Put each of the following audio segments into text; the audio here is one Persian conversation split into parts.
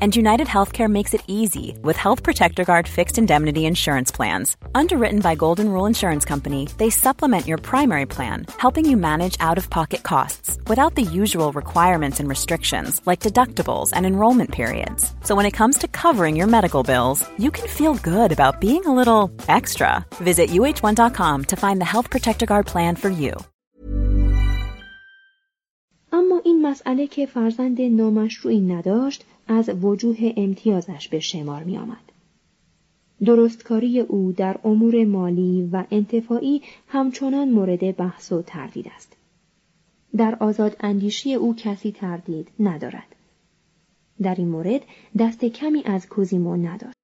And United Healthcare makes it easy with Health Protector Guard fixed indemnity insurance plans. Underwritten by Golden Rule Insurance Company, they supplement your primary plan, helping you manage out of pocket costs without the usual requirements and restrictions like deductibles and enrollment periods. So when it comes to covering your medical bills, you can feel good about being a little extra. Visit uh1.com to find the Health Protector Guard plan for you. اما این مسئله که فرزند نامشروعی نداشت از وجوه امتیازش به شمار می آمد. درستکاری او در امور مالی و انتفاعی همچنان مورد بحث و تردید است. در آزاد اندیشی او کسی تردید ندارد. در این مورد دست کمی از کوزیمو نداشت.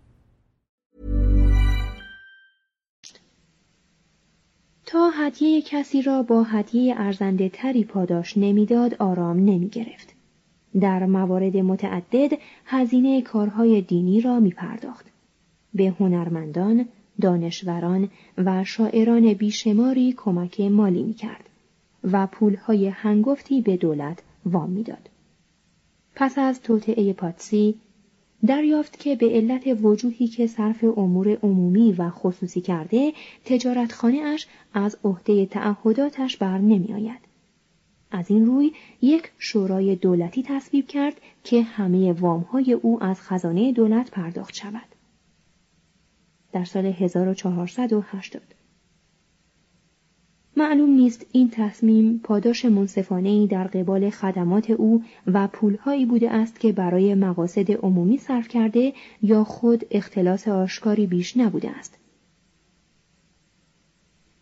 تا هدیه کسی را با هدیه ارزنده تری پاداش نمی‌داد آرام نمی گرفت. در موارد متعدد هزینه کارهای دینی را می پرداخت. به هنرمندان، دانشوران و شاعران بیشماری کمک مالی می کرد و پولهای هنگفتی به دولت وام می‌داد. پس از توطعه پاتسی دریافت که به علت وجوهی که صرف امور عمومی و خصوصی کرده تجارتخانه اش از عهده تعهداتش بر نمی آید. از این روی یک شورای دولتی تصویب کرد که همه وامهای او از خزانه دولت پرداخت شود. در سال 1480 معلوم نیست این تصمیم پاداش منصفانه در قبال خدمات او و پولهایی بوده است که برای مقاصد عمومی صرف کرده یا خود اختلاس آشکاری بیش نبوده است.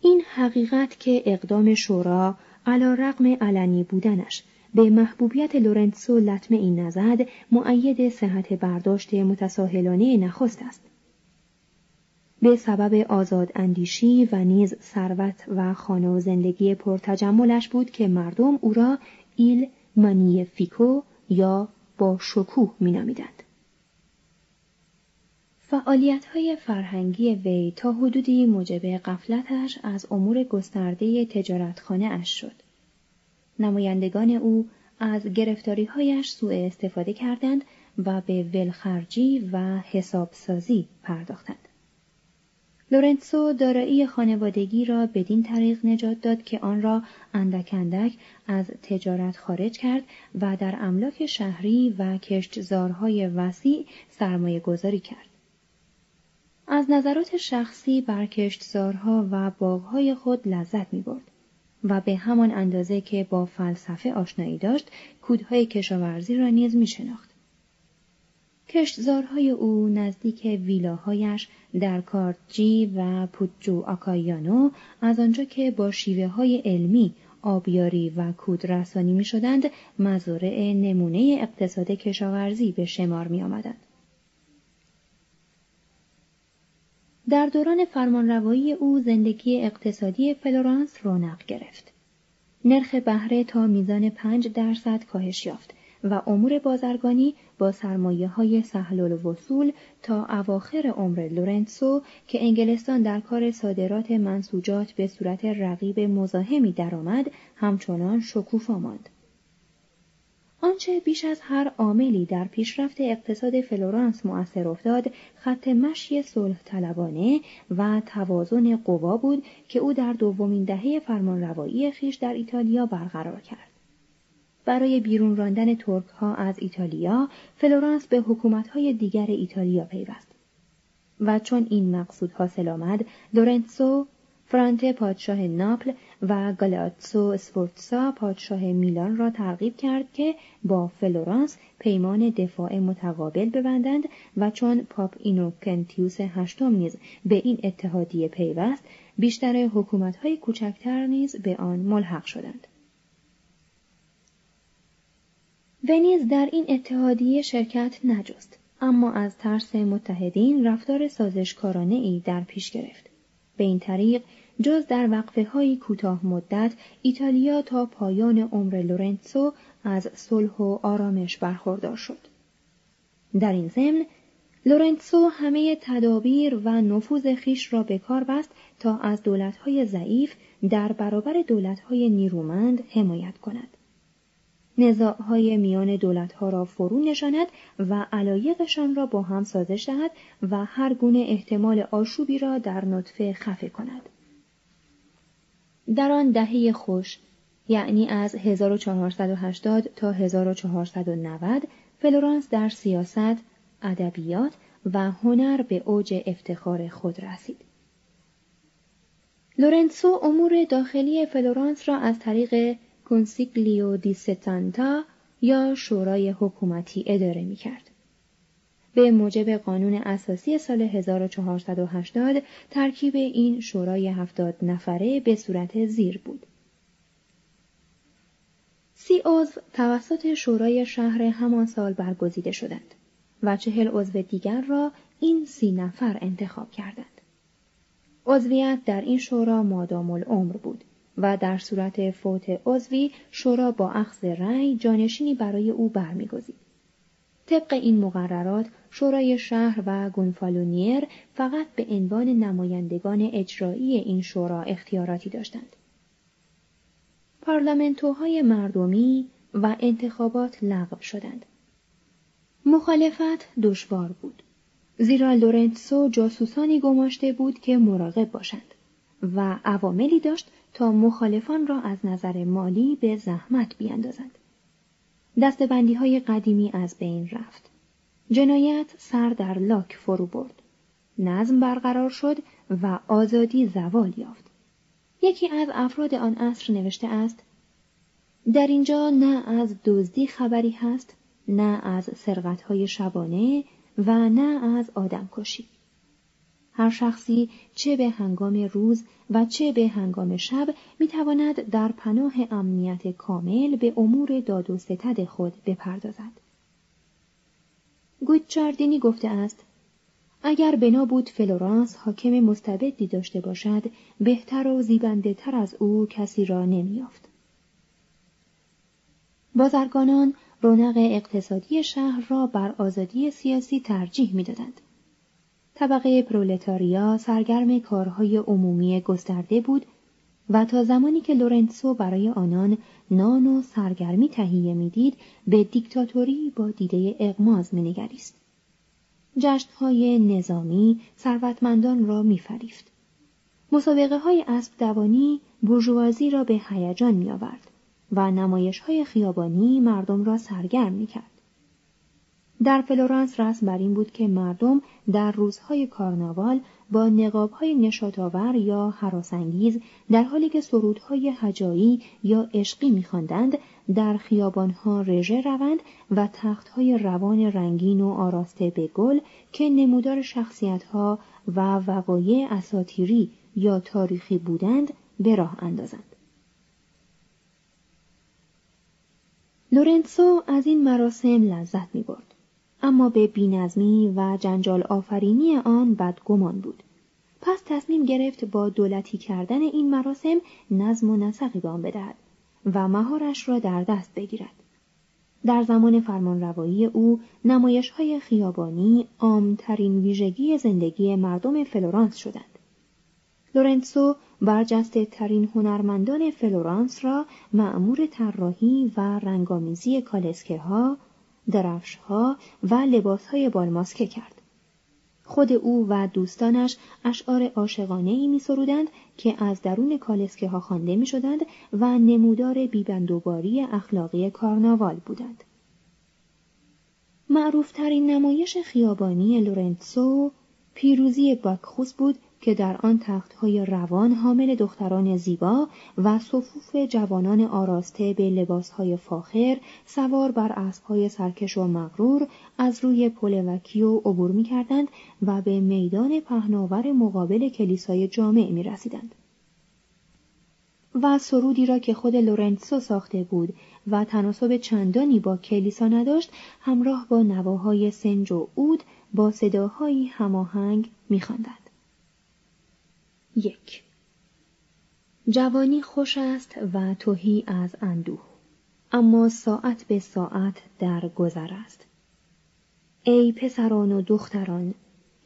این حقیقت که اقدام شورا علا رقم علنی بودنش به محبوبیت لورنسو لطمه این نزد معید صحت برداشت متساهلانه نخست است. به سبب آزاد اندیشی و نیز ثروت و خانه و زندگی پرتجملش بود که مردم او را ایل فیکو یا با شکوه مینامیدند. فعالیت های فرهنگی وی تا حدودی موجب قفلتش از امور گسترده تجارتخانه اش شد. نمایندگان او از گرفتاری هایش سوء استفاده کردند و به ولخرجی و حسابسازی پرداختند. لورنسو دارایی خانوادگی را بدین طریق نجات داد که آن را اندک اندک از تجارت خارج کرد و در املاک شهری و کشتزارهای وسیع سرمایه گذاری کرد. از نظرات شخصی بر کشتزارها و باغهای خود لذت می برد و به همان اندازه که با فلسفه آشنایی داشت کودهای کشاورزی را نیز می شناخت. کشتزارهای او نزدیک ویلاهایش در کارتجی و پوچو آکایانو از آنجا که با شیوه های علمی آبیاری و کود رسانی می شدند مزارع نمونه اقتصاد کشاورزی به شمار می آمدند. در دوران فرمانروایی او زندگی اقتصادی فلورانس رونق گرفت. نرخ بهره تا میزان پنج درصد کاهش یافت و امور بازرگانی با سرمایه های سهل وصول تا اواخر عمر لورنسو که انگلستان در کار صادرات منسوجات به صورت رقیب مزاحمی درآمد همچنان شکوفا ماند. آنچه بیش از هر عاملی در پیشرفت اقتصاد فلورانس مؤثر افتاد خط مشی صلح طلبانه و توازن قوا بود که او در دومین دهه فرمانروایی خویش در ایتالیا برقرار کرد. برای بیرون راندن ترک ها از ایتالیا فلورانس به حکومت های دیگر ایتالیا پیوست. و چون این مقصود حاصل آمد لورنسو فرانته پادشاه ناپل و گالاتسو سفورتسا پادشاه میلان را ترغیب کرد که با فلورانس پیمان دفاع متقابل ببندند و چون پاپ اینوکنتیوس هشتم نیز به این اتحادیه پیوست بیشتر حکومت‌های کوچکتر نیز به آن ملحق شدند. ونیز در این اتحادیه شرکت نجست اما از ترس متحدین رفتار سازشکارانه ای در پیش گرفت به این طریق جز در وقفه های کوتاه مدت ایتالیا تا پایان عمر لورنسو از صلح و آرامش برخوردار شد. در این ضمن لورنسو همه تدابیر و نفوذ خیش را به کار بست تا از دولتهای ضعیف در برابر دولتهای نیرومند حمایت کند. نزاعهای میان دولتها را فرو نشاند و علایقشان را با هم سازش دهد و هر گونه احتمال آشوبی را در نطفه خفه کند. در آن دهه خوش یعنی از 1480 تا 1490 فلورانس در سیاست، ادبیات و هنر به اوج افتخار خود رسید. لورنسو امور داخلی فلورانس را از طریق Consiglio di Settanta یا شورای حکومتی اداره می کرد. به موجب قانون اساسی سال 1480 ترکیب این شورای هفتاد نفره به صورت زیر بود. سی عضو توسط شورای شهر همان سال برگزیده شدند و چهل عضو دیگر را این سی نفر انتخاب کردند. عضویت در این شورا مادام العمر بود و در صورت فوت عضوی شورا با اخذ رأی جانشینی برای او برمیگزید. طبق این مقررات شورای شهر و گونفالونیر فقط به عنوان نمایندگان اجرایی این شورا اختیاراتی داشتند. پارلمنتوهای مردمی و انتخابات لغو شدند. مخالفت دشوار بود. زیرا لورنسو جاسوسانی گماشته بود که مراقب باشند و عواملی داشت تا مخالفان را از نظر مالی به زحمت بیاندازند. دستبندی های قدیمی از بین رفت. جنایت سر در لاک فرو برد. نظم برقرار شد و آزادی زوال یافت. یکی از افراد آن عصر نوشته است در اینجا نه از دزدی خبری هست نه از های شبانه و نه از آدم کشی. هر شخصی چه به هنگام روز و چه به هنگام شب می‌تواند در پناه امنیت کامل به امور داد و ستد خود بپردازد. گوچاردینی گفته است اگر بنا بود فلورانس حاکم مستبدی داشته باشد بهتر و زیبنده تر از او کسی را نمیافت. بازرگانان رونق اقتصادی شهر را بر آزادی سیاسی ترجیح می‌دادند. طبقه پرولتاریا سرگرم کارهای عمومی گسترده بود و تا زمانی که لورنسو برای آنان نان و سرگرمی تهیه می‌دید به دیکتاتوری با دیده اغماض مینگریست. جشنهای نظامی ثروتمندان را میفریفت. مسابقه های اسب دوانی بورژوازی را به هیجان میآورد و نمایش های خیابانی مردم را سرگرم می‌کرد. در فلورانس رسم بر این بود که مردم در روزهای کارناوال با نقابهای نشاط‌آور یا هراس‌انگیز در حالی که سرودهای هجایی یا عشقی میخواندند در خیابانها رژه روند و تختهای روان رنگین و آراسته به گل که نمودار شخصیتها و وقایع اساتیری یا تاریخی بودند به راه اندازند. لورنسو از این مراسم لذت می برد. اما به بینظمی و جنجال آفرینی آن بدگمان بود. پس تصمیم گرفت با دولتی کردن این مراسم نظم و نسقی به آن بدهد و مهارش را در دست بگیرد. در زمان فرمانروایی او نمایش های خیابانی عامترین ویژگی زندگی مردم فلورانس شدند. لورنسو برجسته ترین هنرمندان فلورانس را مأمور طراحی و رنگ‌آمیزی کالسکه ها، درفش ها و لباس های بالماسکه کرد. خود او و دوستانش اشعار عاشقانه ای می سرودند که از درون کالسکه ها خوانده می شدند و نمودار بیبندوباری اخلاقی کارناوال بودند. معروفترین نمایش خیابانی لورنسو پیروزی باکخوس بود که در آن تختهای روان حامل دختران زیبا و صفوف جوانان آراسته به لباسهای فاخر سوار بر اسبهای سرکش و مغرور از روی پل وکیو عبور می کردند و به میدان پهناور مقابل کلیسای جامع می رسیدند. و سرودی را که خود لورنسو ساخته بود و تناسب چندانی با کلیسا نداشت همراه با نواهای سنج و اود با صداهایی هماهنگ میخواندند یک. جوانی خوش است و توهی از اندوه اما ساعت به ساعت در گذر است. ای پسران و دختران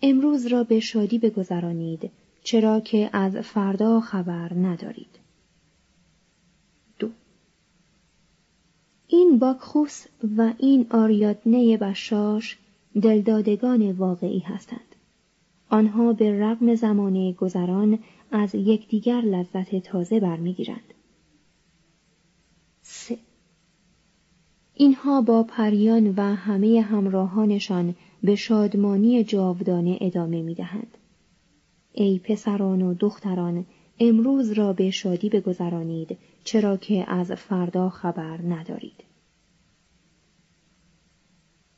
امروز را به شادی بگذرانید چرا که از فردا خبر ندارید. دو. این باکخوس و این آریادنه بشاش دلدادگان واقعی هستند. آنها به رغم زمانه گذران از یکدیگر لذت تازه برمیگیرند. سه اینها با پریان و همه همراهانشان به شادمانی جاودانه ادامه می دهند. ای پسران و دختران امروز را به شادی بگذرانید چرا که از فردا خبر ندارید.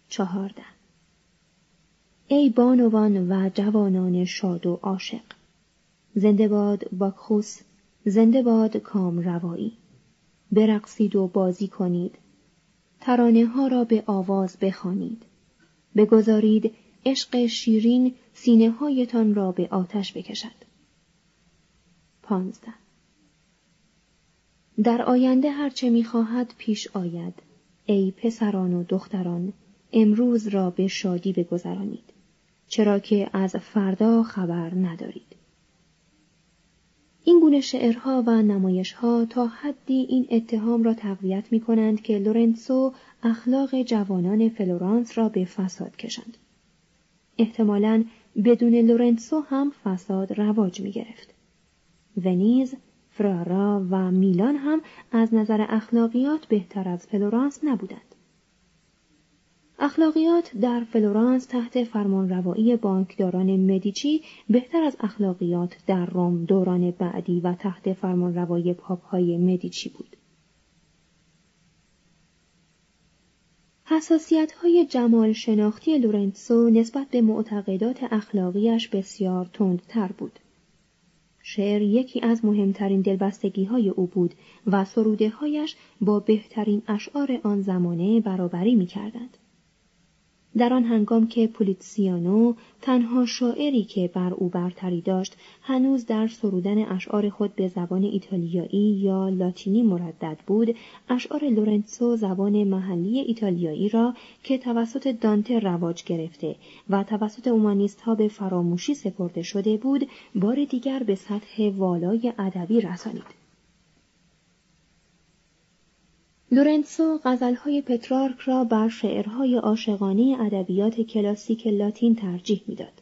چهارده ای بانوان و جوانان شاد و عاشق. زنده باد باکخوس زنده باد کام روایی. برقصید و بازی کنید. ترانه ها را به آواز بخوانید. بگذارید عشق شیرین سینه هایتان را به آتش بکشد. پانزده. در آینده هرچه می‌خواهد پیش آید. ای پسران و دختران امروز را به شادی بگذرانید. چرا که از فردا خبر ندارید. این گونه شعرها و نمایشها تا حدی این اتهام را تقویت می کنند که لورنسو اخلاق جوانان فلورانس را به فساد کشاند. احتمالا بدون لورنسو هم فساد رواج می گرفت. ونیز، فرارا و میلان هم از نظر اخلاقیات بهتر از فلورانس نبودند. اخلاقیات در فلورانس تحت فرمانروایی بانکداران مدیچی بهتر از اخلاقیات در روم دوران بعدی و تحت فرمانروایی پاپهای مدیچی بود. حساسیت های جمال شناختی لورنسو نسبت به معتقدات اخلاقیش بسیار تندتر بود. شعر یکی از مهمترین دلبستگی های او بود و سروده هایش با بهترین اشعار آن زمانه برابری می کردند. در آن هنگام که پولیتسیانو تنها شاعری که بر او برتری داشت هنوز در سرودن اشعار خود به زبان ایتالیایی یا لاتینی مردد بود اشعار لورنسو زبان محلی ایتالیایی را که توسط دانته رواج گرفته و توسط اومانیست ها به فراموشی سپرده شده بود بار دیگر به سطح والای ادبی رسانید. لورنسو غزلهای پترارک را بر شعرهای عاشقانه ادبیات کلاسیک لاتین ترجیح می‌داد.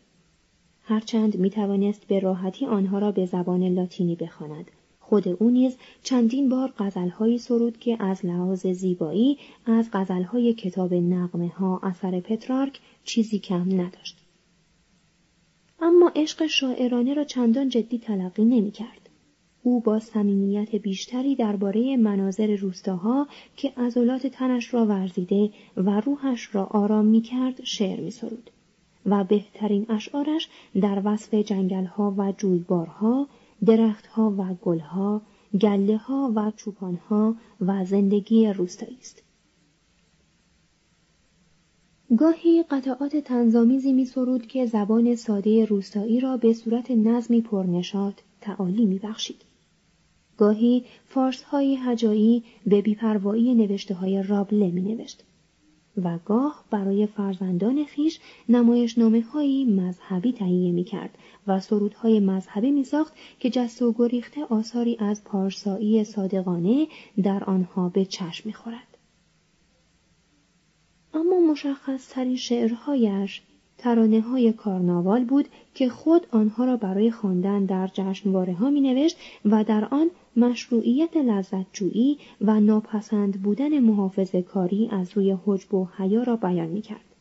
هرچند می توانست به راحتی آنها را به زبان لاتینی بخواند. خود او نیز چندین بار غزلهایی سرود که از لحاظ زیبایی از غزلهای کتاب نقمه ها اثر پترارک چیزی کم نداشت. اما عشق شاعرانه را چندان جدی تلقی نمی کرد. او با صمیمیت بیشتری درباره مناظر روستاها که عضلات تنش را ورزیده و روحش را آرام می کرد شعر می سرود. و بهترین اشعارش در وصف جنگلها و جویبارها، درختها و گلها، گله ها و چوپانها و زندگی روستایی است. گاهی قطعات تنظامیزی می سرود که زبان ساده روستایی را به صورت نظمی پرنشاد تعالی می بخشید. گاهی فارس های هجایی به بیپروایی نوشته های رابله می نوشت. و گاه برای فرزندان خیش نمایشنامه هایی مذهبی تهیه می کرد و سرودهای مذهبی می ساخت که جست و گریخته آثاری از پارسایی صادقانه در آنها به چشم می خورد. اما مشخص ترین شعرهایش ترانه های کارناوال بود که خود آنها را برای خواندن در جشنواره ها می نوشت و در آن مشروعیت لذتجویی و ناپسند بودن محافظه کاری از روی حجب و حیا را بیان می کرد.